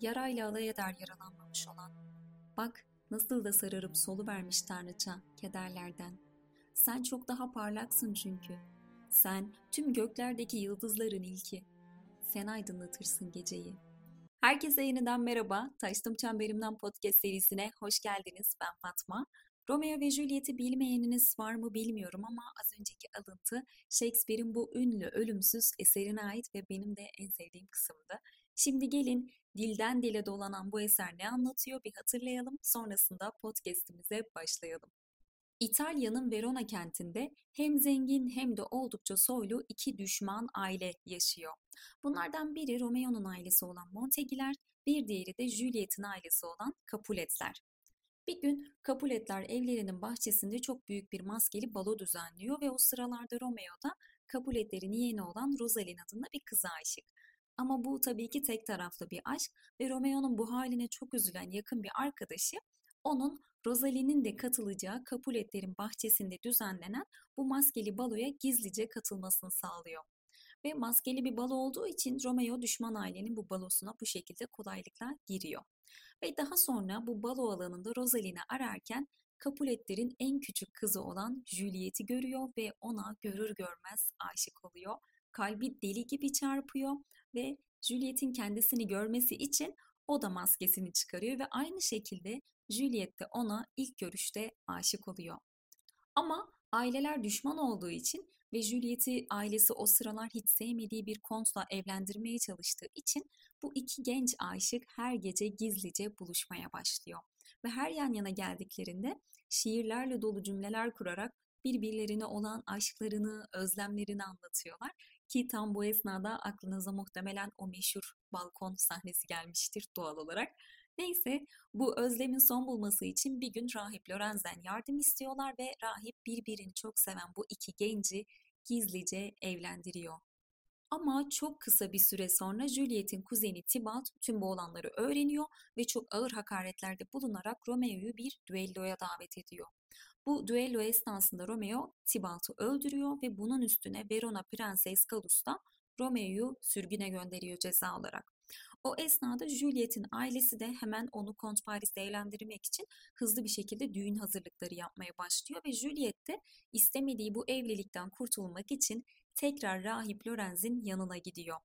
yarayla alay eder yaralanmamış olan. Bak nasıl da sararıp solu vermiş tanrıça kederlerden. Sen çok daha parlaksın çünkü. Sen tüm göklerdeki yıldızların ilki. Sen aydınlatırsın geceyi. Herkese yeniden merhaba. Taştım Çemberimden podcast serisine hoş geldiniz. Ben Fatma. Romeo ve Juliet'i bilmeyeniniz var mı bilmiyorum ama az önceki alıntı Shakespeare'in bu ünlü ölümsüz eserine ait ve benim de en sevdiğim kısımdı. Şimdi gelin dilden dile dolanan bu eser ne anlatıyor bir hatırlayalım. Sonrasında podcast'imize başlayalım. İtalya'nın Verona kentinde hem zengin hem de oldukça soylu iki düşman aile yaşıyor. Bunlardan biri Romeo'nun ailesi olan Montague'ler, bir diğeri de Juliet'in ailesi olan Capulet'ler. Bir gün Capulet'ler evlerinin bahçesinde çok büyük bir maskeli balo düzenliyor ve o sıralarda Romeo da Capulet'lerin yeğeni olan Rosaline adında bir kıza aşık. Ama bu tabii ki tek taraflı bir aşk ve Romeo'nun bu haline çok üzülen yakın bir arkadaşı onun Rosaline'in de katılacağı Capulet'lerin bahçesinde düzenlenen bu maskeli baloya gizlice katılmasını sağlıyor. Ve maskeli bir balo olduğu için Romeo düşman ailenin bu balosuna bu şekilde kolaylıkla giriyor. Ve daha sonra bu balo alanında Rosaline'i ararken Capulet'lerin en küçük kızı olan Juliet'i görüyor ve ona görür görmez aşık oluyor. Kalbi deli gibi çarpıyor ve Juliet'in kendisini görmesi için o da maskesini çıkarıyor ve aynı şekilde Juliet de ona ilk görüşte aşık oluyor. Ama aileler düşman olduğu için ve Juliet'i ailesi o sıralar hiç sevmediği bir kontla evlendirmeye çalıştığı için bu iki genç aşık her gece gizlice buluşmaya başlıyor. Ve her yan yana geldiklerinde şiirlerle dolu cümleler kurarak birbirlerine olan aşklarını, özlemlerini anlatıyorlar. Ki tam bu esnada aklınıza muhtemelen o meşhur balkon sahnesi gelmiştir doğal olarak. Neyse bu özlemin son bulması için bir gün rahip Lorenzen yardım istiyorlar ve rahip birbirini çok seven bu iki genci gizlice evlendiriyor. Ama çok kısa bir süre sonra Juliet'in kuzeni Tybalt tüm bu olanları öğreniyor ve çok ağır hakaretlerde bulunarak Romeo'yu bir düelloya davet ediyor. Bu düello esnasında Romeo Tybalt'ı öldürüyor ve bunun üstüne Verona Prenses Galus da Romeo'yu sürgüne gönderiyor ceza olarak. O esnada Juliet'in ailesi de hemen onu Kont Paris'te eğlendirmek için hızlı bir şekilde düğün hazırlıkları yapmaya başlıyor ve Juliet de istemediği bu evlilikten kurtulmak için tekrar rahip Lorenz'in yanına gidiyor.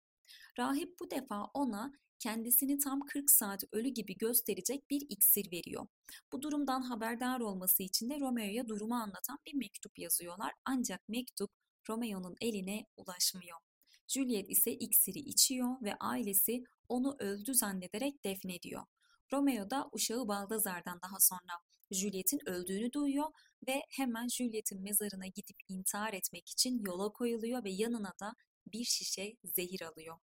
Rahip bu defa ona kendisini tam 40 saat ölü gibi gösterecek bir iksir veriyor. Bu durumdan haberdar olması için de Romeo'ya durumu anlatan bir mektup yazıyorlar. Ancak mektup Romeo'nun eline ulaşmıyor. Juliet ise iksiri içiyor ve ailesi onu öldü zannederek defnediyor. Romeo da uşağı Baldazar'dan daha sonra Juliet'in öldüğünü duyuyor ve hemen Juliet'in mezarına gidip intihar etmek için yola koyuluyor ve yanına da bir şişe zehir alıyor.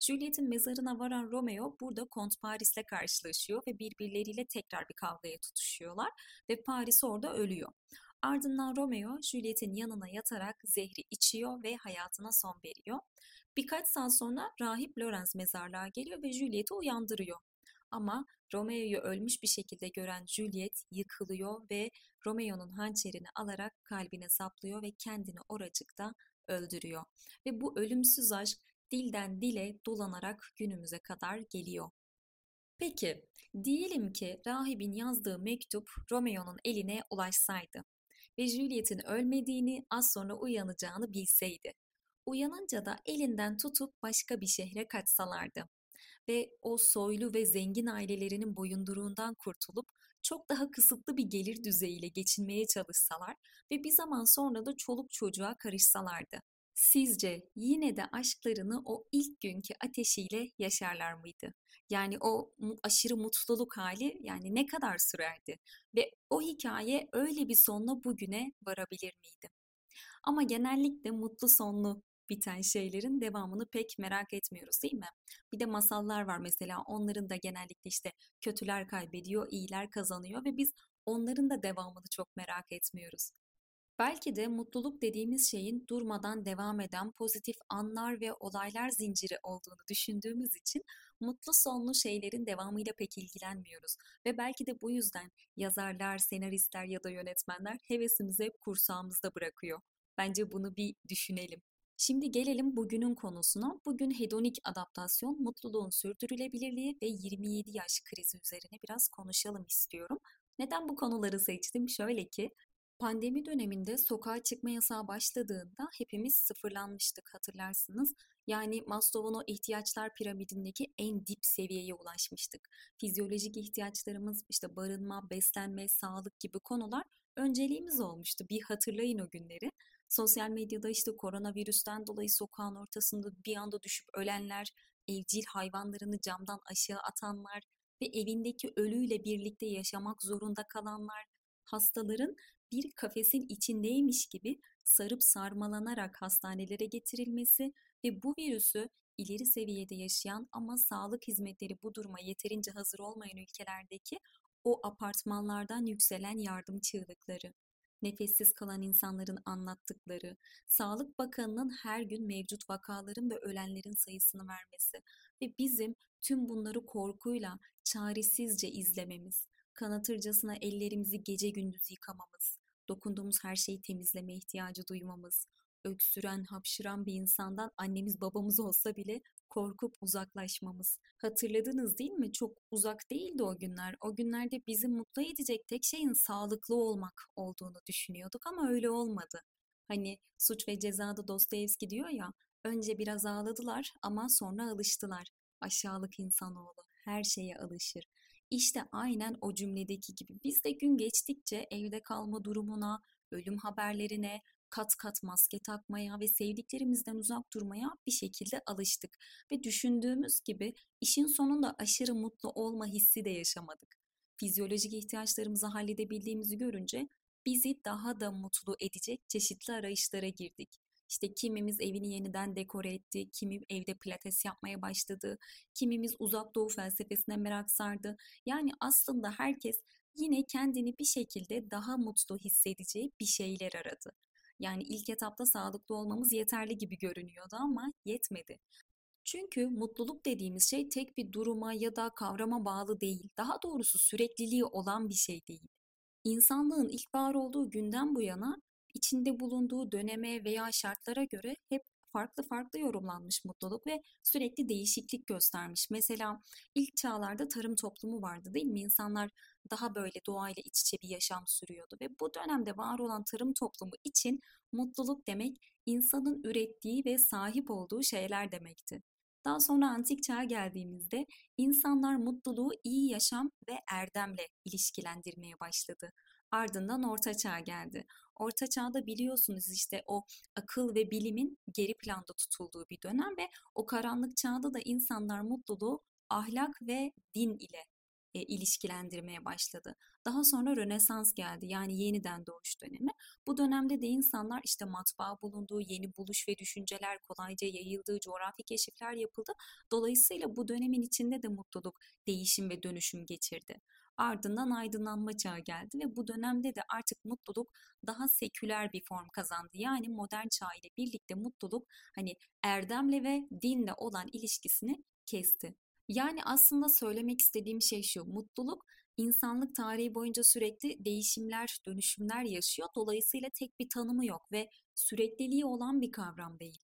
Juliet'in mezarına varan Romeo burada Kont Paris'le karşılaşıyor ve birbirleriyle tekrar bir kavgaya tutuşuyorlar ve Paris orada ölüyor. Ardından Romeo Juliet'in yanına yatarak zehri içiyor ve hayatına son veriyor. Birkaç saat sonra rahip Lorenz mezarlığa geliyor ve Juliet'i uyandırıyor. Ama Romeo'yu ölmüş bir şekilde gören Juliet yıkılıyor ve Romeo'nun hançerini alarak kalbine saplıyor ve kendini oracıkta öldürüyor. Ve bu ölümsüz aşk dilden dile dolanarak günümüze kadar geliyor. Peki, diyelim ki rahibin yazdığı mektup Romeo'nun eline ulaşsaydı ve Juliet'in ölmediğini az sonra uyanacağını bilseydi. Uyanınca da elinden tutup başka bir şehre kaçsalardı ve o soylu ve zengin ailelerinin boyunduruğundan kurtulup çok daha kısıtlı bir gelir düzeyiyle geçinmeye çalışsalar ve bir zaman sonra da çoluk çocuğa karışsalardı. Sizce yine de aşklarını o ilk günkü ateşiyle yaşarlar mıydı? Yani o aşırı mutluluk hali yani ne kadar sürerdi? Ve o hikaye öyle bir sonla bugüne varabilir miydi? Ama genellikle mutlu sonlu biten şeylerin devamını pek merak etmiyoruz değil mi? Bir de masallar var mesela onların da genellikle işte kötüler kaybediyor, iyiler kazanıyor ve biz onların da devamını çok merak etmiyoruz. Belki de mutluluk dediğimiz şeyin durmadan devam eden pozitif anlar ve olaylar zinciri olduğunu düşündüğümüz için mutlu sonlu şeylerin devamıyla pek ilgilenmiyoruz. Ve belki de bu yüzden yazarlar, senaristler ya da yönetmenler hevesimizi hep kursağımızda bırakıyor. Bence bunu bir düşünelim. Şimdi gelelim bugünün konusuna. Bugün hedonik adaptasyon, mutluluğun sürdürülebilirliği ve 27 yaş krizi üzerine biraz konuşalım istiyorum. Neden bu konuları seçtim? Şöyle ki, pandemi döneminde sokağa çıkma yasağı başladığında hepimiz sıfırlanmıştık hatırlarsınız. Yani Maslow'un o ihtiyaçlar piramidindeki en dip seviyeye ulaşmıştık. Fizyolojik ihtiyaçlarımız, işte barınma, beslenme, sağlık gibi konular önceliğimiz olmuştu. Bir hatırlayın o günleri. Sosyal medyada işte koronavirüsten dolayı sokağın ortasında bir anda düşüp ölenler, evcil hayvanlarını camdan aşağı atanlar ve evindeki ölüyle birlikte yaşamak zorunda kalanlar, hastaların bir kafesin içindeymiş gibi sarıp sarmalanarak hastanelere getirilmesi ve bu virüsü ileri seviyede yaşayan ama sağlık hizmetleri bu duruma yeterince hazır olmayan ülkelerdeki o apartmanlardan yükselen yardım çığlıkları nefessiz kalan insanların anlattıkları, Sağlık Bakanı'nın her gün mevcut vakaların ve ölenlerin sayısını vermesi ve bizim tüm bunları korkuyla çaresizce izlememiz, kanatırcasına ellerimizi gece gündüz yıkamamız, dokunduğumuz her şeyi temizleme ihtiyacı duymamız, öksüren, hapşıran bir insandan annemiz babamız olsa bile korkup uzaklaşmamız. Hatırladınız değil mi? Çok uzak değildi o günler. O günlerde bizi mutlu edecek tek şeyin sağlıklı olmak olduğunu düşünüyorduk ama öyle olmadı. Hani Suç ve Ceza'da Dostoyevski diyor ya, önce biraz ağladılar ama sonra alıştılar. Aşağılık insanoğlu her şeye alışır. İşte aynen o cümledeki gibi biz de gün geçtikçe evde kalma durumuna, ölüm haberlerine, kat kat maske takmaya ve sevdiklerimizden uzak durmaya bir şekilde alıştık. Ve düşündüğümüz gibi işin sonunda aşırı mutlu olma hissi de yaşamadık. Fizyolojik ihtiyaçlarımızı halledebildiğimizi görünce bizi daha da mutlu edecek çeşitli arayışlara girdik. İşte kimimiz evini yeniden dekore etti, kimi evde pilates yapmaya başladı, kimimiz uzak doğu felsefesine merak sardı. Yani aslında herkes yine kendini bir şekilde daha mutlu hissedeceği bir şeyler aradı. Yani ilk etapta sağlıklı olmamız yeterli gibi görünüyordu ama yetmedi. Çünkü mutluluk dediğimiz şey tek bir duruma ya da kavrama bağlı değil. Daha doğrusu sürekliliği olan bir şey değil. İnsanlığın ilk var olduğu günden bu yana içinde bulunduğu döneme veya şartlara göre hep farklı farklı yorumlanmış mutluluk ve sürekli değişiklik göstermiş. Mesela ilk çağlarda tarım toplumu vardı değil mi? İnsanlar daha böyle doğayla iç içe bir yaşam sürüyordu ve bu dönemde var olan tarım toplumu için mutluluk demek insanın ürettiği ve sahip olduğu şeyler demekti. Daha sonra antik çağa geldiğimizde insanlar mutluluğu iyi yaşam ve erdemle ilişkilendirmeye başladı. Ardından Orta Çağ geldi. Orta Çağ'da biliyorsunuz işte o akıl ve bilimin geri planda tutulduğu bir dönem ve o karanlık çağda da insanlar mutluluğu ahlak ve din ile e, ilişkilendirmeye başladı. Daha sonra Rönesans geldi yani yeniden doğuş dönemi. Bu dönemde de insanlar işte matbaa bulunduğu, yeni buluş ve düşünceler kolayca yayıldığı, coğrafi keşifler yapıldı. Dolayısıyla bu dönemin içinde de mutluluk, değişim ve dönüşüm geçirdi. Ardından aydınlanma çağı geldi ve bu dönemde de artık mutluluk daha seküler bir form kazandı. Yani modern çağ ile birlikte mutluluk hani erdemle ve dinle olan ilişkisini kesti. Yani aslında söylemek istediğim şey şu, mutluluk insanlık tarihi boyunca sürekli değişimler, dönüşümler yaşıyor. Dolayısıyla tek bir tanımı yok ve sürekliliği olan bir kavram değil.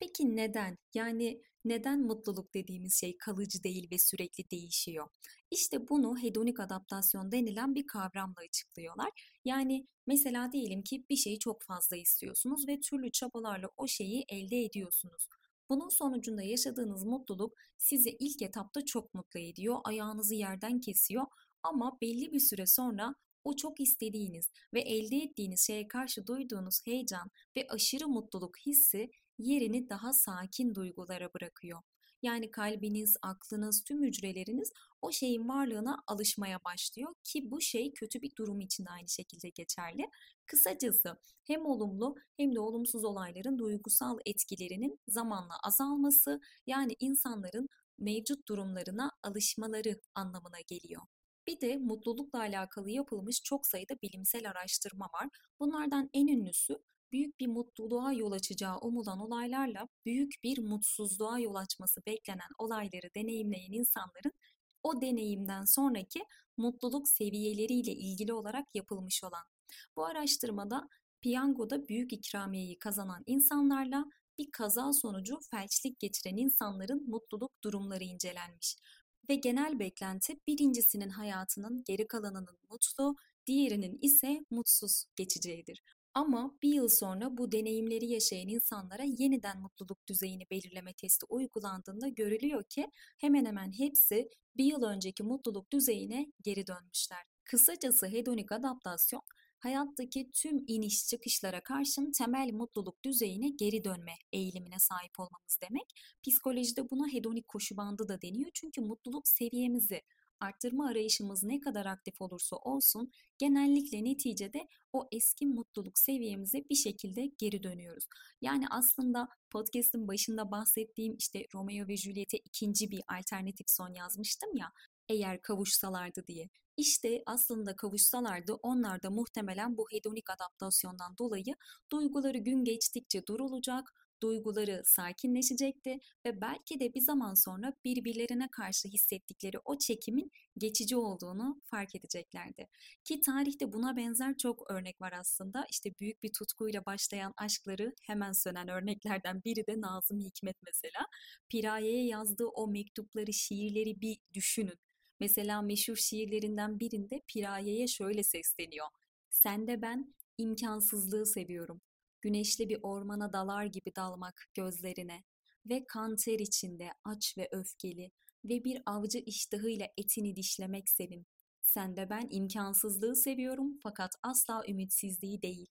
Peki neden? Yani neden mutluluk dediğimiz şey kalıcı değil ve sürekli değişiyor? İşte bunu hedonik adaptasyon denilen bir kavramla açıklıyorlar. Yani mesela diyelim ki bir şeyi çok fazla istiyorsunuz ve türlü çabalarla o şeyi elde ediyorsunuz. Bunun sonucunda yaşadığınız mutluluk sizi ilk etapta çok mutlu ediyor, ayağınızı yerden kesiyor ama belli bir süre sonra o çok istediğiniz ve elde ettiğiniz şeye karşı duyduğunuz heyecan ve aşırı mutluluk hissi yerini daha sakin duygulara bırakıyor. Yani kalbiniz, aklınız, tüm hücreleriniz o şeyin varlığına alışmaya başlıyor ki bu şey kötü bir durum için de aynı şekilde geçerli. Kısacası hem olumlu hem de olumsuz olayların duygusal etkilerinin zamanla azalması yani insanların mevcut durumlarına alışmaları anlamına geliyor. Bir de mutlulukla alakalı yapılmış çok sayıda bilimsel araştırma var. Bunlardan en ünlüsü büyük bir mutluluğa yol açacağı umulan olaylarla büyük bir mutsuzluğa yol açması beklenen olayları deneyimleyen insanların o deneyimden sonraki mutluluk seviyeleriyle ilgili olarak yapılmış olan. Bu araştırmada piyangoda büyük ikramiyeyi kazanan insanlarla bir kaza sonucu felçlik geçiren insanların mutluluk durumları incelenmiş. Ve genel beklenti birincisinin hayatının geri kalanının mutlu, diğerinin ise mutsuz geçeceğidir. Ama bir yıl sonra bu deneyimleri yaşayan insanlara yeniden mutluluk düzeyini belirleme testi uygulandığında görülüyor ki hemen hemen hepsi bir yıl önceki mutluluk düzeyine geri dönmüşler. Kısacası hedonik adaptasyon hayattaki tüm iniş çıkışlara karşın temel mutluluk düzeyine geri dönme eğilimine sahip olmamız demek. Psikolojide buna hedonik koşu bandı da deniyor çünkü mutluluk seviyemizi arttırma arayışımız ne kadar aktif olursa olsun genellikle neticede o eski mutluluk seviyemize bir şekilde geri dönüyoruz. Yani aslında podcast'ın başında bahsettiğim işte Romeo ve Juliet'e ikinci bir alternatif son yazmıştım ya eğer kavuşsalardı diye. İşte aslında kavuşsalardı onlar da muhtemelen bu hedonik adaptasyondan dolayı duyguları gün geçtikçe durulacak, duyguları sakinleşecekti ve belki de bir zaman sonra birbirlerine karşı hissettikleri o çekimin geçici olduğunu fark edeceklerdi. Ki tarihte buna benzer çok örnek var aslında. İşte büyük bir tutkuyla başlayan aşkları hemen sönen örneklerden biri de Nazım Hikmet mesela. Piraye'ye yazdığı o mektupları, şiirleri bir düşünün. Mesela meşhur şiirlerinden birinde Piraye'ye şöyle sesleniyor. Sen de ben imkansızlığı seviyorum. Güneşli bir ormana dalar gibi dalmak gözlerine ve kan ter içinde aç ve öfkeli ve bir avcı iştahıyla etini dişlemek sevim. Sen de ben imkansızlığı seviyorum fakat asla ümitsizliği değil.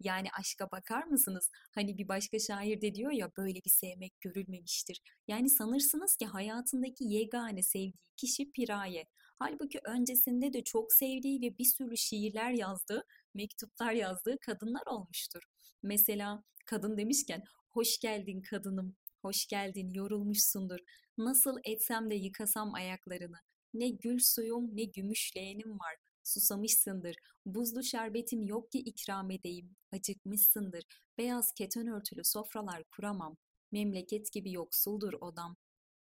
Yani aşka bakar mısınız? Hani bir başka şair de diyor ya böyle bir sevmek görülmemiştir. Yani sanırsınız ki hayatındaki yegane sevdiği kişi Piraye. Halbuki öncesinde de çok sevdiği ve bir sürü şiirler yazdığı, mektuplar yazdığı kadınlar olmuştur. Mesela kadın demişken hoş geldin kadınım, hoş geldin yorulmuşsundur. Nasıl etsem de yıkasam ayaklarını. Ne gül suyum ne gümüş leğenim var. Susamışsındır. Buzlu şerbetim yok ki ikram edeyim. Acıkmışsındır. Beyaz keten örtülü sofralar kuramam. Memleket gibi yoksuldur odam.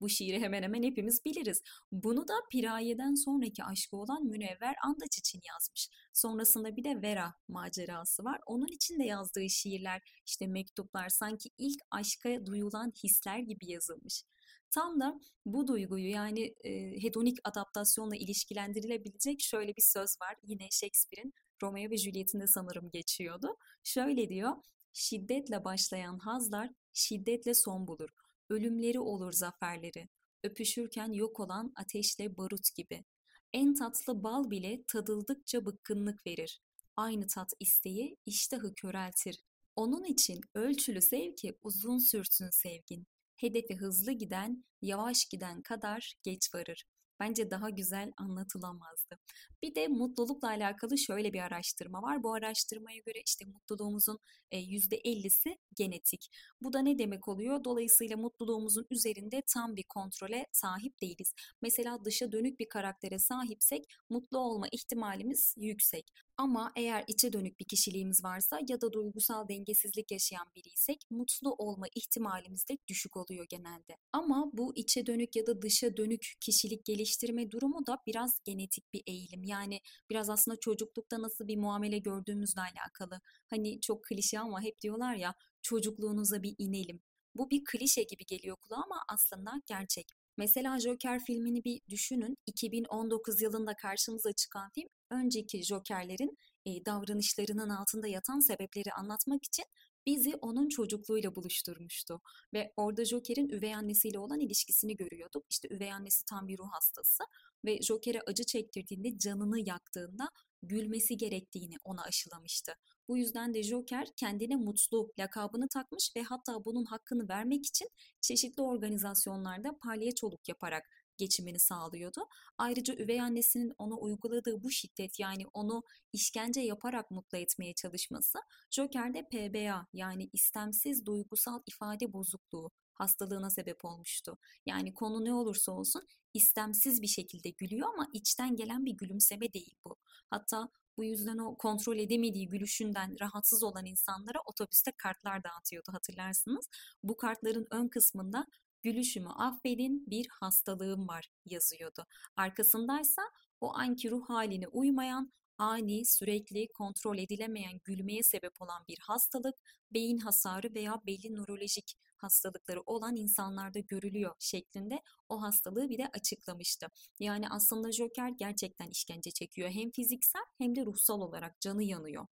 Bu şiiri hemen hemen hepimiz biliriz. Bunu da Piraye'den sonraki aşkı olan Münevver Andaç için yazmış. Sonrasında bir de Vera macerası var. Onun için de yazdığı şiirler, işte mektuplar sanki ilk aşka duyulan hisler gibi yazılmış. Tam da bu duyguyu yani e, hedonik adaptasyonla ilişkilendirilebilecek şöyle bir söz var. Yine Shakespeare'in Romeo ve Juliet'inde sanırım geçiyordu. Şöyle diyor, şiddetle başlayan hazlar şiddetle son bulur. Ölümleri olur zaferleri. Öpüşürken yok olan ateşle barut gibi. En tatlı bal bile tadıldıkça bıkkınlık verir. Aynı tat isteği iştahı köreltir. Onun için ölçülü sevgi uzun sürsün sevgin. Hedefi hızlı giden, yavaş giden kadar geç varır bence daha güzel anlatılamazdı. Bir de mutlulukla alakalı şöyle bir araştırma var. Bu araştırmaya göre işte mutluluğumuzun %50'si genetik. Bu da ne demek oluyor? Dolayısıyla mutluluğumuzun üzerinde tam bir kontrole sahip değiliz. Mesela dışa dönük bir karaktere sahipsek mutlu olma ihtimalimiz yüksek. Ama eğer içe dönük bir kişiliğimiz varsa ya da duygusal dengesizlik yaşayan biriysek mutlu olma ihtimalimiz de düşük oluyor genelde. Ama bu içe dönük ya da dışa dönük kişilik geliştirme durumu da biraz genetik bir eğilim. Yani biraz aslında çocuklukta nasıl bir muamele gördüğümüzle alakalı. Hani çok klişe ama hep diyorlar ya çocukluğunuza bir inelim. Bu bir klişe gibi geliyor kulağa ama aslında gerçek. Mesela Joker filmini bir düşünün. 2019 yılında karşımıza çıkan film önceki Joker'lerin e, davranışlarının altında yatan sebepleri anlatmak için bizi onun çocukluğuyla buluşturmuştu. Ve orada Joker'in üvey annesiyle olan ilişkisini görüyorduk. İşte üvey annesi tam bir ruh hastası ve Joker'e acı çektirdiğinde canını yaktığında gülmesi gerektiğini ona aşılamıştı. Bu yüzden de Joker kendine mutlu lakabını takmış ve hatta bunun hakkını vermek için çeşitli organizasyonlarda palyaçoluk yaparak geçimini sağlıyordu. Ayrıca üvey annesinin ona uyguladığı bu şiddet yani onu işkence yaparak mutlu etmeye çalışması Joker'de PBA yani istemsiz duygusal ifade bozukluğu hastalığına sebep olmuştu. Yani konu ne olursa olsun istemsiz bir şekilde gülüyor ama içten gelen bir gülümseme değil bu. Hatta bu yüzden o kontrol edemediği gülüşünden rahatsız olan insanlara otobüste kartlar dağıtıyordu hatırlarsınız. Bu kartların ön kısmında gülüşümü affedin bir hastalığım var yazıyordu. Arkasındaysa o anki ruh haline uymayan ani, sürekli, kontrol edilemeyen gülmeye sebep olan bir hastalık, beyin hasarı veya belli nörolojik hastalıkları olan insanlarda görülüyor şeklinde o hastalığı bir de açıklamıştı. Yani aslında Joker gerçekten işkence çekiyor. Hem fiziksel hem de ruhsal olarak canı yanıyor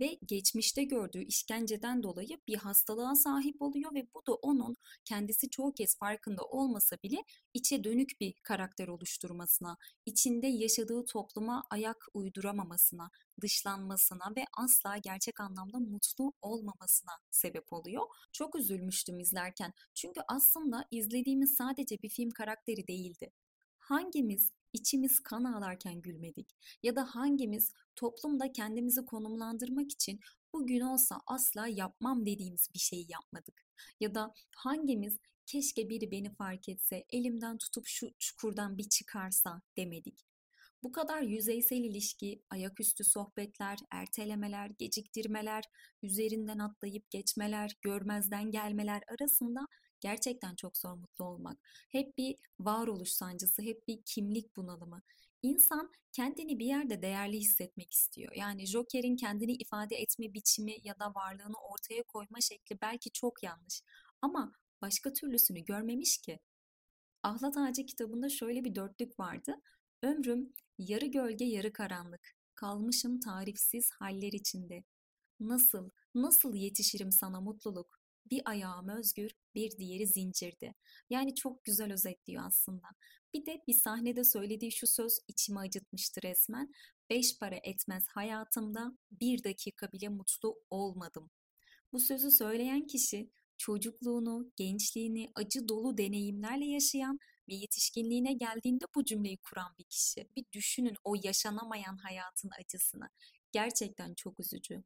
ve geçmişte gördüğü işkenceden dolayı bir hastalığa sahip oluyor ve bu da onun kendisi çoğu kez farkında olmasa bile içe dönük bir karakter oluşturmasına, içinde yaşadığı topluma ayak uyduramamasına, dışlanmasına ve asla gerçek anlamda mutlu olmamasına sebep oluyor. Çok üzülmüştüm izlerken. Çünkü aslında izlediğimiz sadece bir film karakteri değildi. Hangimiz içimiz kan ağlarken gülmedik ya da hangimiz toplumda kendimizi konumlandırmak için bugün olsa asla yapmam dediğimiz bir şeyi yapmadık ya da hangimiz keşke biri beni fark etse, elimden tutup şu çukurdan bir çıkarsa demedik. Bu kadar yüzeysel ilişki, ayaküstü sohbetler, ertelemeler, geciktirmeler, üzerinden atlayıp geçmeler, görmezden gelmeler arasında Gerçekten çok zor mutlu olmak. Hep bir varoluş sancısı, hep bir kimlik bunalımı. İnsan kendini bir yerde değerli hissetmek istiyor. Yani Joker'in kendini ifade etme biçimi ya da varlığını ortaya koyma şekli belki çok yanlış. Ama başka türlüsünü görmemiş ki. Ahlat Ağacı kitabında şöyle bir dörtlük vardı. Ömrüm yarı gölge yarı karanlık. Kalmışım tarifsiz haller içinde. Nasıl, nasıl yetişirim sana mutluluk? Bir ayağım özgür, bir diğeri zincirdi. Yani çok güzel özetliyor aslında. Bir de bir sahnede söylediği şu söz içimi acıtmıştı resmen. Beş para etmez hayatımda bir dakika bile mutlu olmadım. Bu sözü söyleyen kişi çocukluğunu, gençliğini acı dolu deneyimlerle yaşayan ve yetişkinliğine geldiğinde bu cümleyi kuran bir kişi. Bir düşünün o yaşanamayan hayatın acısını. Gerçekten çok üzücü.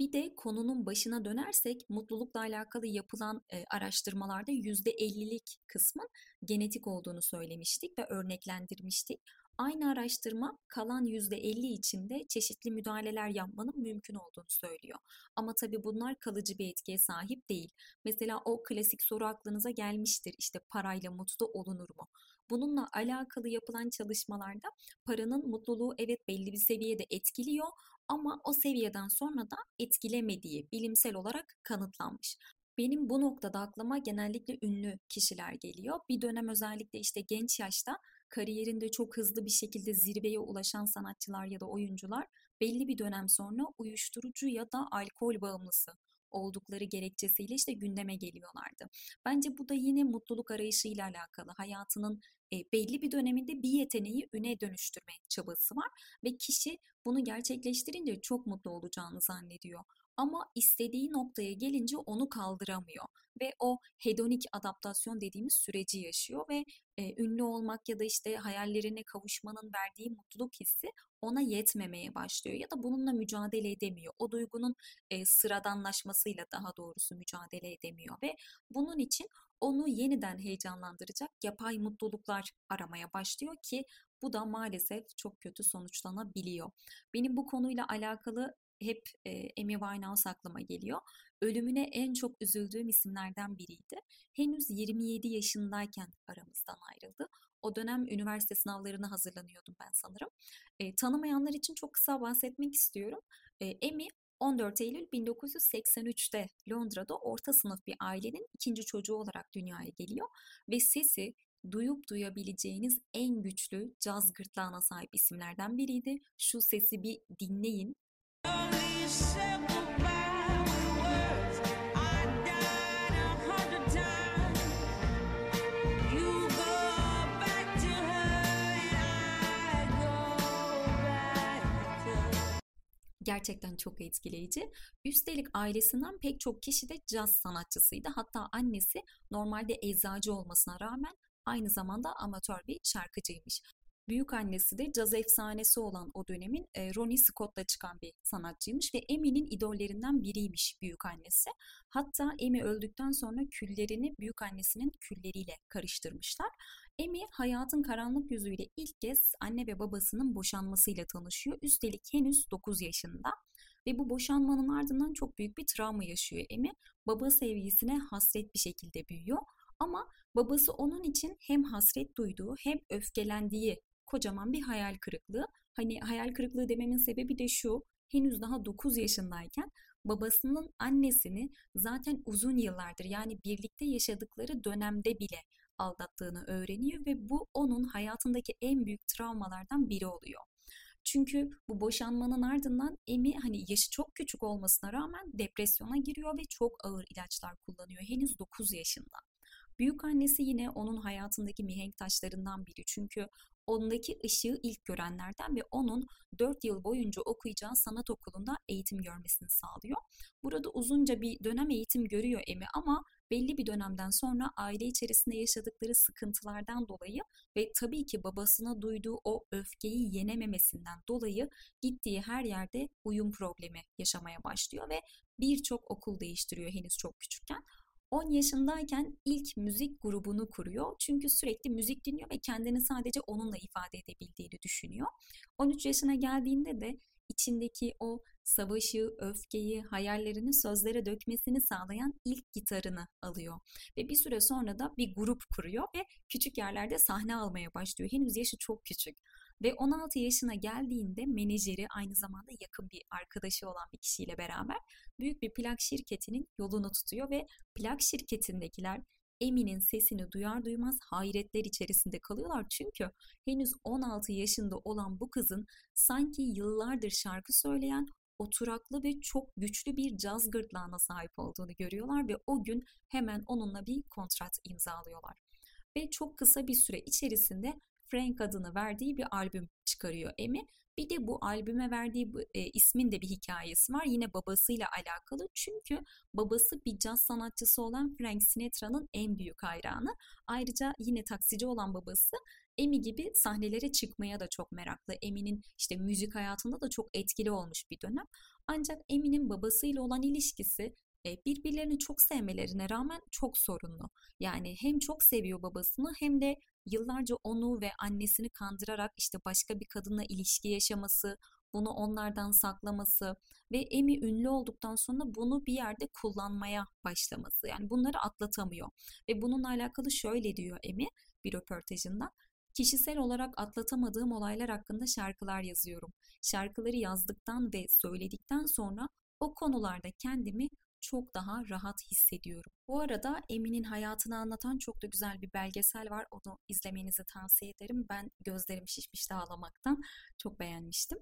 Bir de konunun başına dönersek mutlulukla alakalı yapılan e, araştırmalarda %50'lik kısmın genetik olduğunu söylemiştik ve örneklendirmiştik. Aynı araştırma kalan %50 içinde çeşitli müdahaleler yapmanın mümkün olduğunu söylüyor. Ama tabii bunlar kalıcı bir etkiye sahip değil. Mesela o klasik soru aklınıza gelmiştir. İşte parayla mutlu olunur mu? Bununla alakalı yapılan çalışmalarda paranın mutluluğu evet belli bir seviyede etkiliyor ama o seviyeden sonra da etkilemediği bilimsel olarak kanıtlanmış. Benim bu noktada aklıma genellikle ünlü kişiler geliyor. Bir dönem özellikle işte genç yaşta kariyerinde çok hızlı bir şekilde zirveye ulaşan sanatçılar ya da oyuncular belli bir dönem sonra uyuşturucu ya da alkol bağımlısı oldukları gerekçesiyle işte gündeme geliyorlardı. Bence bu da yine mutluluk arayışıyla alakalı. Hayatının e, belli bir döneminde bir yeteneği üne dönüştürme çabası var ve kişi bunu gerçekleştirince çok mutlu olacağını zannediyor. Ama istediği noktaya gelince onu kaldıramıyor ve o hedonik adaptasyon dediğimiz süreci yaşıyor ve e, ünlü olmak ya da işte hayallerine kavuşmanın verdiği mutluluk hissi ona yetmemeye başlıyor ya da bununla mücadele edemiyor. O duygunun e, sıradanlaşmasıyla daha doğrusu mücadele edemiyor ve bunun için onu yeniden heyecanlandıracak yapay mutluluklar aramaya başlıyor ki bu da maalesef çok kötü sonuçlanabiliyor. Benim bu konuyla alakalı hep e, Amy Winehouse aklıma geliyor. Ölümüne en çok üzüldüğüm isimlerden biriydi. Henüz 27 yaşındayken aramızdan ayrıldı. O dönem üniversite sınavlarına hazırlanıyordum ben sanırım. E, tanımayanlar için çok kısa bahsetmek istiyorum. E, Amy 14 Eylül 1983'te Londra'da orta sınıf bir ailenin ikinci çocuğu olarak dünyaya geliyor ve sesi duyup duyabileceğiniz en güçlü caz gırtlağına sahip isimlerden biriydi. Şu sesi bir dinleyin. Gerçekten çok etkileyici. Üstelik ailesinden pek çok kişi de caz sanatçısıydı. Hatta annesi normalde eczacı olmasına rağmen aynı zamanda amatör bir şarkıcıymış. Büyük annesi de caz efsanesi olan o dönemin e, Ronnie Scott'la çıkan bir sanatçıymış ve Emmy'nin idollerinden biriymiş büyük annesi. Hatta Emmy öldükten sonra küllerini büyük annesinin külleriyle karıştırmışlar. Amy hayatın karanlık yüzüyle ilk kez anne ve babasının boşanmasıyla tanışıyor. Üstelik henüz 9 yaşında. Ve bu boşanmanın ardından çok büyük bir travma yaşıyor Amy. Baba sevgisine hasret bir şekilde büyüyor. Ama babası onun için hem hasret duyduğu hem öfkelendiği kocaman bir hayal kırıklığı. Hani hayal kırıklığı dememin sebebi de şu. Henüz daha 9 yaşındayken babasının annesini zaten uzun yıllardır yani birlikte yaşadıkları dönemde bile aldattığını öğreniyor ve bu onun hayatındaki en büyük travmalardan biri oluyor. Çünkü bu boşanmanın ardından Emi hani yaşı çok küçük olmasına rağmen depresyona giriyor ve çok ağır ilaçlar kullanıyor. Henüz 9 yaşında. Büyük annesi yine onun hayatındaki mihenk taşlarından biri. Çünkü ondaki ışığı ilk görenlerden ve onun 4 yıl boyunca okuyacağı sanat okulunda eğitim görmesini sağlıyor. Burada uzunca bir dönem eğitim görüyor Emi ama belli bir dönemden sonra aile içerisinde yaşadıkları sıkıntılardan dolayı ve tabii ki babasına duyduğu o öfkeyi yenememesinden dolayı gittiği her yerde uyum problemi yaşamaya başlıyor ve birçok okul değiştiriyor henüz çok küçükken. 10 yaşındayken ilk müzik grubunu kuruyor. Çünkü sürekli müzik dinliyor ve kendini sadece onunla ifade edebildiğini düşünüyor. 13 yaşına geldiğinde de içindeki o savaşı, öfkeyi, hayallerini sözlere dökmesini sağlayan ilk gitarını alıyor. Ve bir süre sonra da bir grup kuruyor ve küçük yerlerde sahne almaya başlıyor. Henüz yaşı çok küçük. Ve 16 yaşına geldiğinde menajeri aynı zamanda yakın bir arkadaşı olan bir kişiyle beraber büyük bir plak şirketinin yolunu tutuyor ve plak şirketindekiler Emin'in sesini duyar duymaz hayretler içerisinde kalıyorlar. Çünkü henüz 16 yaşında olan bu kızın sanki yıllardır şarkı söyleyen oturaklı ve çok güçlü bir caz gırtlağına sahip olduğunu görüyorlar ve o gün hemen onunla bir kontrat imzalıyorlar. Ve çok kısa bir süre içerisinde Frank adını verdiği bir albüm çıkarıyor Emi. Bir de bu albüme verdiği e, ismin de bir hikayesi var. Yine babasıyla alakalı. Çünkü babası bir caz sanatçısı olan Frank Sinatra'nın en büyük hayranı. Ayrıca yine taksici olan babası Emi gibi sahnelere çıkmaya da çok meraklı. Emi'nin işte müzik hayatında da çok etkili olmuş bir dönem. Ancak Emi'nin babasıyla olan ilişkisi e, birbirlerini çok sevmelerine rağmen çok sorunlu. Yani hem çok seviyor babasını hem de yıllarca onu ve annesini kandırarak işte başka bir kadınla ilişki yaşaması, bunu onlardan saklaması ve Emi ünlü olduktan sonra bunu bir yerde kullanmaya başlaması. Yani bunları atlatamıyor. Ve bununla alakalı şöyle diyor Emi bir röportajında. Kişisel olarak atlatamadığım olaylar hakkında şarkılar yazıyorum. Şarkıları yazdıktan ve söyledikten sonra o konularda kendimi çok daha rahat hissediyorum. Bu arada Emin'in hayatını anlatan çok da güzel bir belgesel var. Onu izlemenizi tavsiye ederim. Ben gözlerim şişmişti ağlamaktan. Çok beğenmiştim.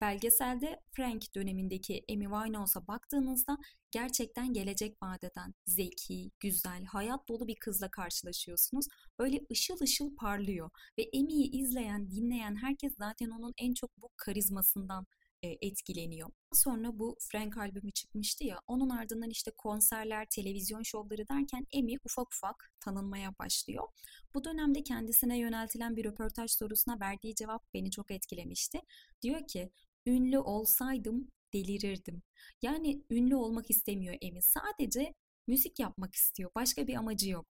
Belgeselde Frank dönemindeki Amy Winehouse'a baktığınızda gerçekten gelecek vadeden zeki, güzel, hayat dolu bir kızla karşılaşıyorsunuz. Böyle ışıl ışıl parlıyor ve Amy'yi izleyen, dinleyen herkes zaten onun en çok bu karizmasından etkileniyor. Sonra bu Frank albümü çıkmıştı ya onun ardından işte konserler, televizyon şovları derken Emi ufak ufak tanınmaya başlıyor. Bu dönemde kendisine yöneltilen bir röportaj sorusuna verdiği cevap beni çok etkilemişti. Diyor ki ünlü olsaydım delirirdim. Yani ünlü olmak istemiyor Emi. Sadece müzik yapmak istiyor. Başka bir amacı yok.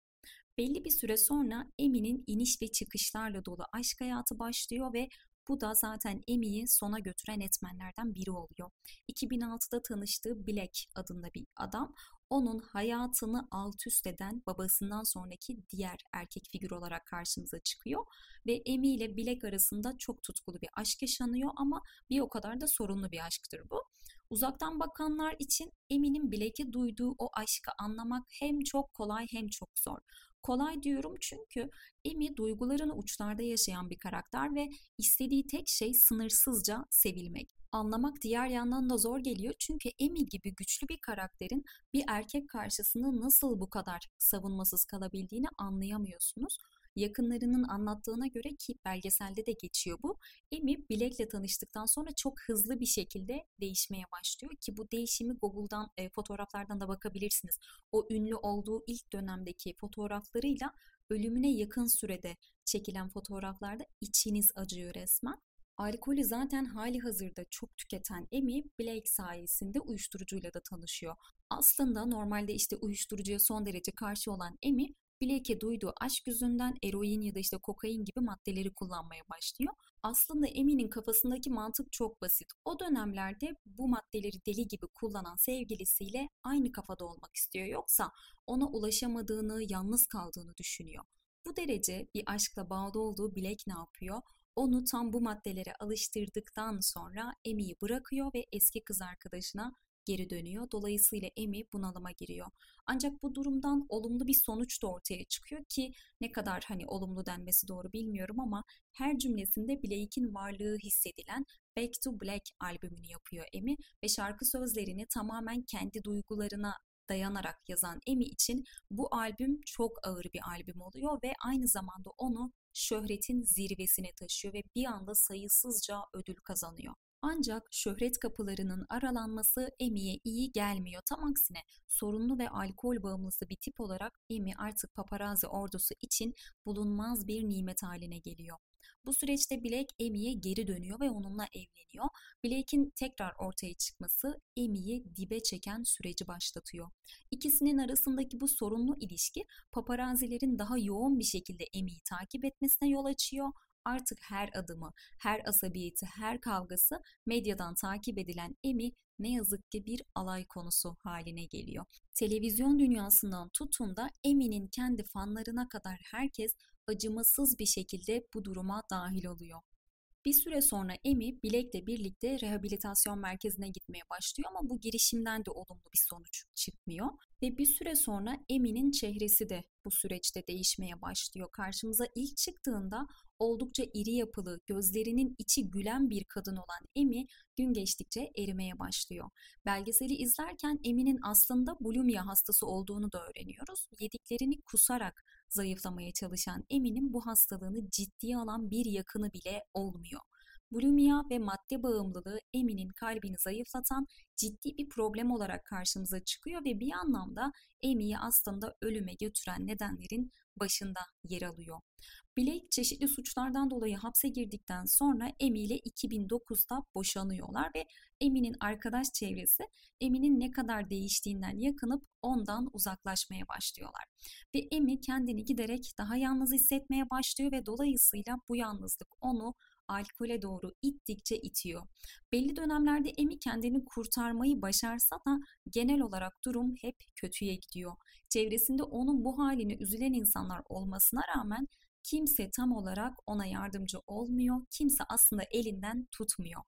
Belli bir süre sonra Emi'nin iniş ve çıkışlarla dolu aşk hayatı başlıyor ve bu da zaten Emmy'yi sona götüren etmenlerden biri oluyor. 2006'da tanıştığı Black adında bir adam onun hayatını alt üst eden babasından sonraki diğer erkek figür olarak karşımıza çıkıyor. Ve Emi ile Black arasında çok tutkulu bir aşk yaşanıyor ama bir o kadar da sorunlu bir aşktır bu. Uzaktan bakanlar için Emi'nin Black'e duyduğu o aşkı anlamak hem çok kolay hem çok zor. Kolay diyorum çünkü Emi duygularını uçlarda yaşayan bir karakter ve istediği tek şey sınırsızca sevilmek. Anlamak diğer yandan da zor geliyor çünkü Emi gibi güçlü bir karakterin bir erkek karşısında nasıl bu kadar savunmasız kalabildiğini anlayamıyorsunuz. Yakınlarının anlattığına göre ki belgeselde de geçiyor bu. Emi Blake'le tanıştıktan sonra çok hızlı bir şekilde değişmeye başlıyor ki bu değişimi Google'dan e, fotoğraflardan da bakabilirsiniz. O ünlü olduğu ilk dönemdeki fotoğraflarıyla ölümüne yakın sürede çekilen fotoğraflarda içiniz acıyor resmen. Alkolü zaten hali hazırda çok tüketen Emi Blake sayesinde uyuşturucuyla da tanışıyor. Aslında normalde işte uyuşturucuya son derece karşı olan Emi Blake'e duyduğu aşk yüzünden eroin ya da işte kokain gibi maddeleri kullanmaya başlıyor. Aslında Emi'nin kafasındaki mantık çok basit. O dönemlerde bu maddeleri deli gibi kullanan sevgilisiyle aynı kafada olmak istiyor. Yoksa ona ulaşamadığını, yalnız kaldığını düşünüyor. Bu derece bir aşkla bağlı olduğu Blake ne yapıyor? Onu tam bu maddelere alıştırdıktan sonra Emmy'yi bırakıyor ve eski kız arkadaşına geri dönüyor. Dolayısıyla Emmy bunalıma giriyor. Ancak bu durumdan olumlu bir sonuç da ortaya çıkıyor ki ne kadar hani olumlu denmesi doğru bilmiyorum ama her cümlesinde Blake'in varlığı hissedilen Back to Black albümünü yapıyor Emmy ve şarkı sözlerini tamamen kendi duygularına dayanarak yazan Emi için bu albüm çok ağır bir albüm oluyor ve aynı zamanda onu şöhretin zirvesine taşıyor ve bir anda sayısızca ödül kazanıyor. Ancak şöhret kapılarının aralanması Emi'ye iyi gelmiyor. Tam aksine sorunlu ve alkol bağımlısı bir tip olarak Emi artık paparazzi ordusu için bulunmaz bir nimet haline geliyor. Bu süreçte Blake Emmy'ye geri dönüyor ve onunla evleniyor. Blake'in tekrar ortaya çıkması Emmy'yi dibe çeken süreci başlatıyor. İkisinin arasındaki bu sorunlu ilişki paparazilerin daha yoğun bir şekilde Emmy'yi takip etmesine yol açıyor artık her adımı, her asabiyeti, her kavgası medyadan takip edilen Emi ne yazık ki bir alay konusu haline geliyor. Televizyon dünyasından tutun da Emi'nin kendi fanlarına kadar herkes acımasız bir şekilde bu duruma dahil oluyor. Bir süre sonra Emi Bilek'le birlikte rehabilitasyon merkezine gitmeye başlıyor ama bu girişimden de olumlu bir sonuç çıkmıyor. Ve bir süre sonra Emi'nin çehresi de bu süreçte değişmeye başlıyor. Karşımıza ilk çıktığında oldukça iri yapılı, gözlerinin içi gülen bir kadın olan Emi gün geçtikçe erimeye başlıyor. Belgeseli izlerken Emi'nin aslında bulimia hastası olduğunu da öğreniyoruz. Yediklerini kusarak zayıflamaya çalışan Emi'nin bu hastalığını ciddiye alan bir yakını bile olmuyor. Bulimia ve madde bağımlılığı Emi'nin kalbini zayıflatan ciddi bir problem olarak karşımıza çıkıyor ve bir anlamda Emi'yi aslında ölüme götüren nedenlerin başında yer alıyor. Blake çeşitli suçlardan dolayı hapse girdikten sonra Amy ile 2009'da boşanıyorlar ve Amy'nin arkadaş çevresi Amy'nin ne kadar değiştiğinden yakınıp ondan uzaklaşmaya başlıyorlar. Ve Amy kendini giderek daha yalnız hissetmeye başlıyor ve dolayısıyla bu yalnızlık onu alkole doğru ittikçe itiyor. Belli dönemlerde Emi kendini kurtarmayı başarsa da genel olarak durum hep kötüye gidiyor. Çevresinde onun bu halini üzülen insanlar olmasına rağmen kimse tam olarak ona yardımcı olmuyor, kimse aslında elinden tutmuyor.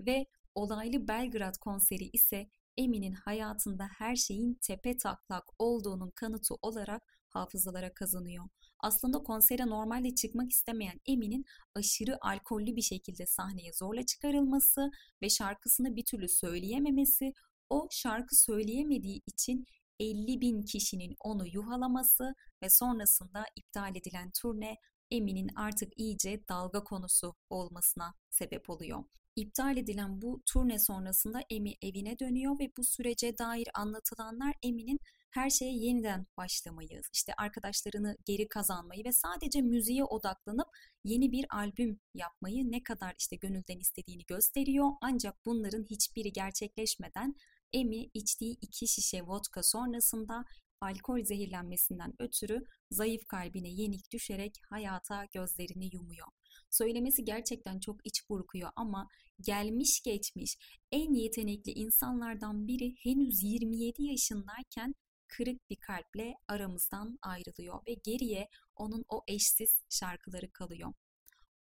Ve olaylı Belgrad konseri ise Emin'in hayatında her şeyin tepe taklak olduğunun kanıtı olarak hafızalara kazanıyor. Aslında konsere normalde çıkmak istemeyen Emin'in aşırı alkollü bir şekilde sahneye zorla çıkarılması ve şarkısını bir türlü söyleyememesi, o şarkı söyleyemediği için 50 bin kişinin onu yuhalaması ve sonrasında iptal edilen turne Emin'in artık iyice dalga konusu olmasına sebep oluyor. İptal edilen bu turne sonrasında Emi evine dönüyor ve bu sürece dair anlatılanlar Emi'nin her şeye yeniden başlamayı, işte arkadaşlarını geri kazanmayı ve sadece müziğe odaklanıp yeni bir albüm yapmayı ne kadar işte gönülden istediğini gösteriyor. Ancak bunların hiçbiri gerçekleşmeden Emi içtiği iki şişe vodka sonrasında alkol zehirlenmesinden ötürü zayıf kalbine yenik düşerek hayata gözlerini yumuyor. Söylemesi gerçekten çok iç burkuyor ama gelmiş geçmiş en yetenekli insanlardan biri henüz 27 yaşındayken kırık bir kalple aramızdan ayrılıyor ve geriye onun o eşsiz şarkıları kalıyor.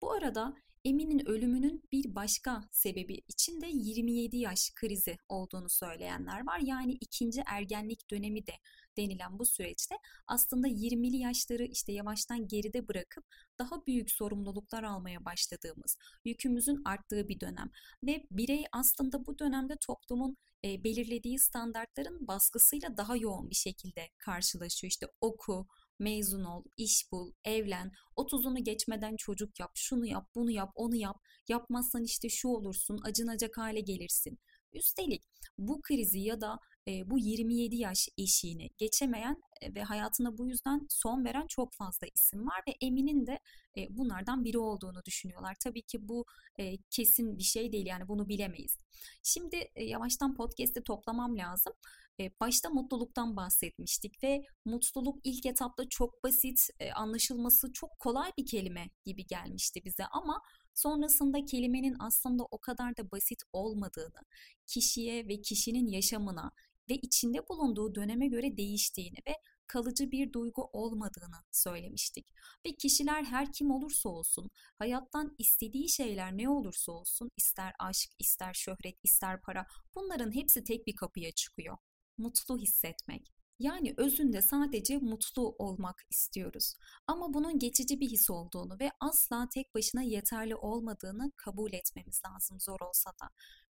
Bu arada Emin'in ölümünün bir başka sebebi için de 27 yaş krizi olduğunu söyleyenler var. Yani ikinci ergenlik dönemi de denilen bu süreçte aslında 20'li yaşları işte yavaştan geride bırakıp daha büyük sorumluluklar almaya başladığımız, yükümüzün arttığı bir dönem ve birey aslında bu dönemde toplumun e, belirlediği standartların baskısıyla daha yoğun bir şekilde karşılaşıyor. İşte oku, mezun ol, iş bul, evlen, 30'unu geçmeden çocuk yap, şunu yap, bunu yap, onu yap. Yapmazsan işte şu olursun, acınacak hale gelirsin. Üstelik bu krizi ya da e, bu 27 yaş eşiğini geçemeyen ve hayatına bu yüzden son veren çok fazla isim var ve Emin'in de e, bunlardan biri olduğunu düşünüyorlar. Tabii ki bu e, kesin bir şey değil yani bunu bilemeyiz. Şimdi e, yavaştan podcast'i toplamam lazım. E, başta mutluluktan bahsetmiştik ve mutluluk ilk etapta çok basit, e, anlaşılması çok kolay bir kelime gibi gelmişti bize ama sonrasında kelimenin aslında o kadar da basit olmadığını, kişiye ve kişinin yaşamına ve içinde bulunduğu döneme göre değiştiğini ve kalıcı bir duygu olmadığını söylemiştik. Ve kişiler her kim olursa olsun, hayattan istediği şeyler ne olursa olsun, ister aşk, ister şöhret, ister para, bunların hepsi tek bir kapıya çıkıyor. Mutlu hissetmek. Yani özünde sadece mutlu olmak istiyoruz. Ama bunun geçici bir his olduğunu ve asla tek başına yeterli olmadığını kabul etmemiz lazım zor olsa da.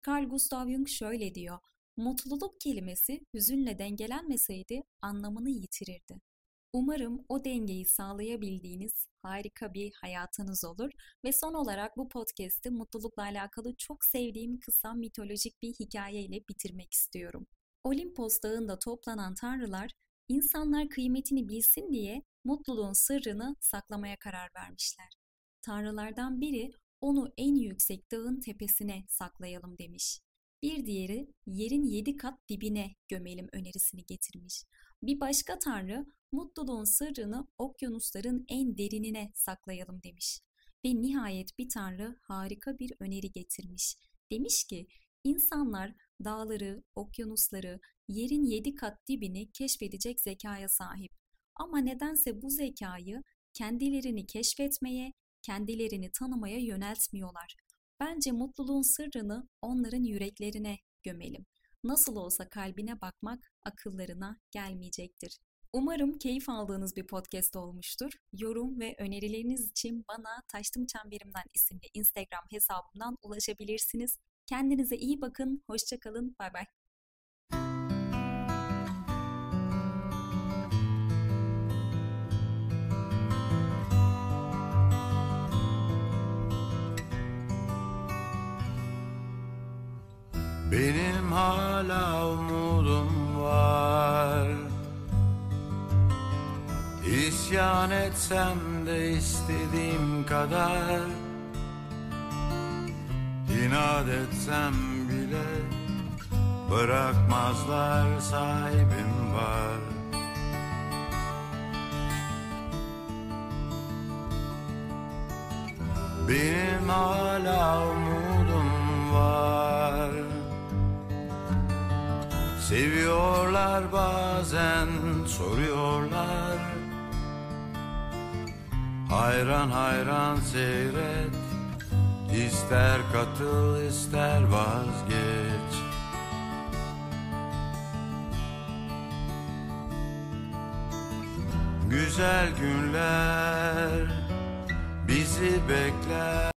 Carl Gustav Jung şöyle diyor. Mutluluk kelimesi hüzünle dengelenmeseydi anlamını yitirirdi. Umarım o dengeyi sağlayabildiğiniz harika bir hayatınız olur ve son olarak bu podcast'i mutlulukla alakalı çok sevdiğim kısa mitolojik bir hikayeyle bitirmek istiyorum. Olimpos dağında toplanan tanrılar insanlar kıymetini bilsin diye mutluluğun sırrını saklamaya karar vermişler. Tanrılardan biri onu en yüksek dağın tepesine saklayalım demiş. Bir diğeri yerin yedi kat dibine gömelim önerisini getirmiş. Bir başka tanrı mutluluğun sırrını okyanusların en derinine saklayalım demiş. Ve nihayet bir tanrı harika bir öneri getirmiş. Demiş ki insanlar dağları, okyanusları, yerin yedi kat dibini keşfedecek zekaya sahip. Ama nedense bu zekayı kendilerini keşfetmeye, kendilerini tanımaya yöneltmiyorlar. Bence mutluluğun sırrını onların yüreklerine gömelim. Nasıl olsa kalbine bakmak akıllarına gelmeyecektir. Umarım keyif aldığınız bir podcast olmuştur. Yorum ve önerileriniz için bana Taştım Çemberimden isimli Instagram hesabımdan ulaşabilirsiniz. Kendinize iyi bakın, hoşçakalın, bay bay. Benim hala umudum var. İsyan etsem de istediğim kadar. İnat etsem bile Bırakmazlar sahibim var. Benim hala umudum var Seviyorlar bazen soruyorlar. Hayran hayran seyret İster katıl ister vazgeç. Güzel günler bizi bekler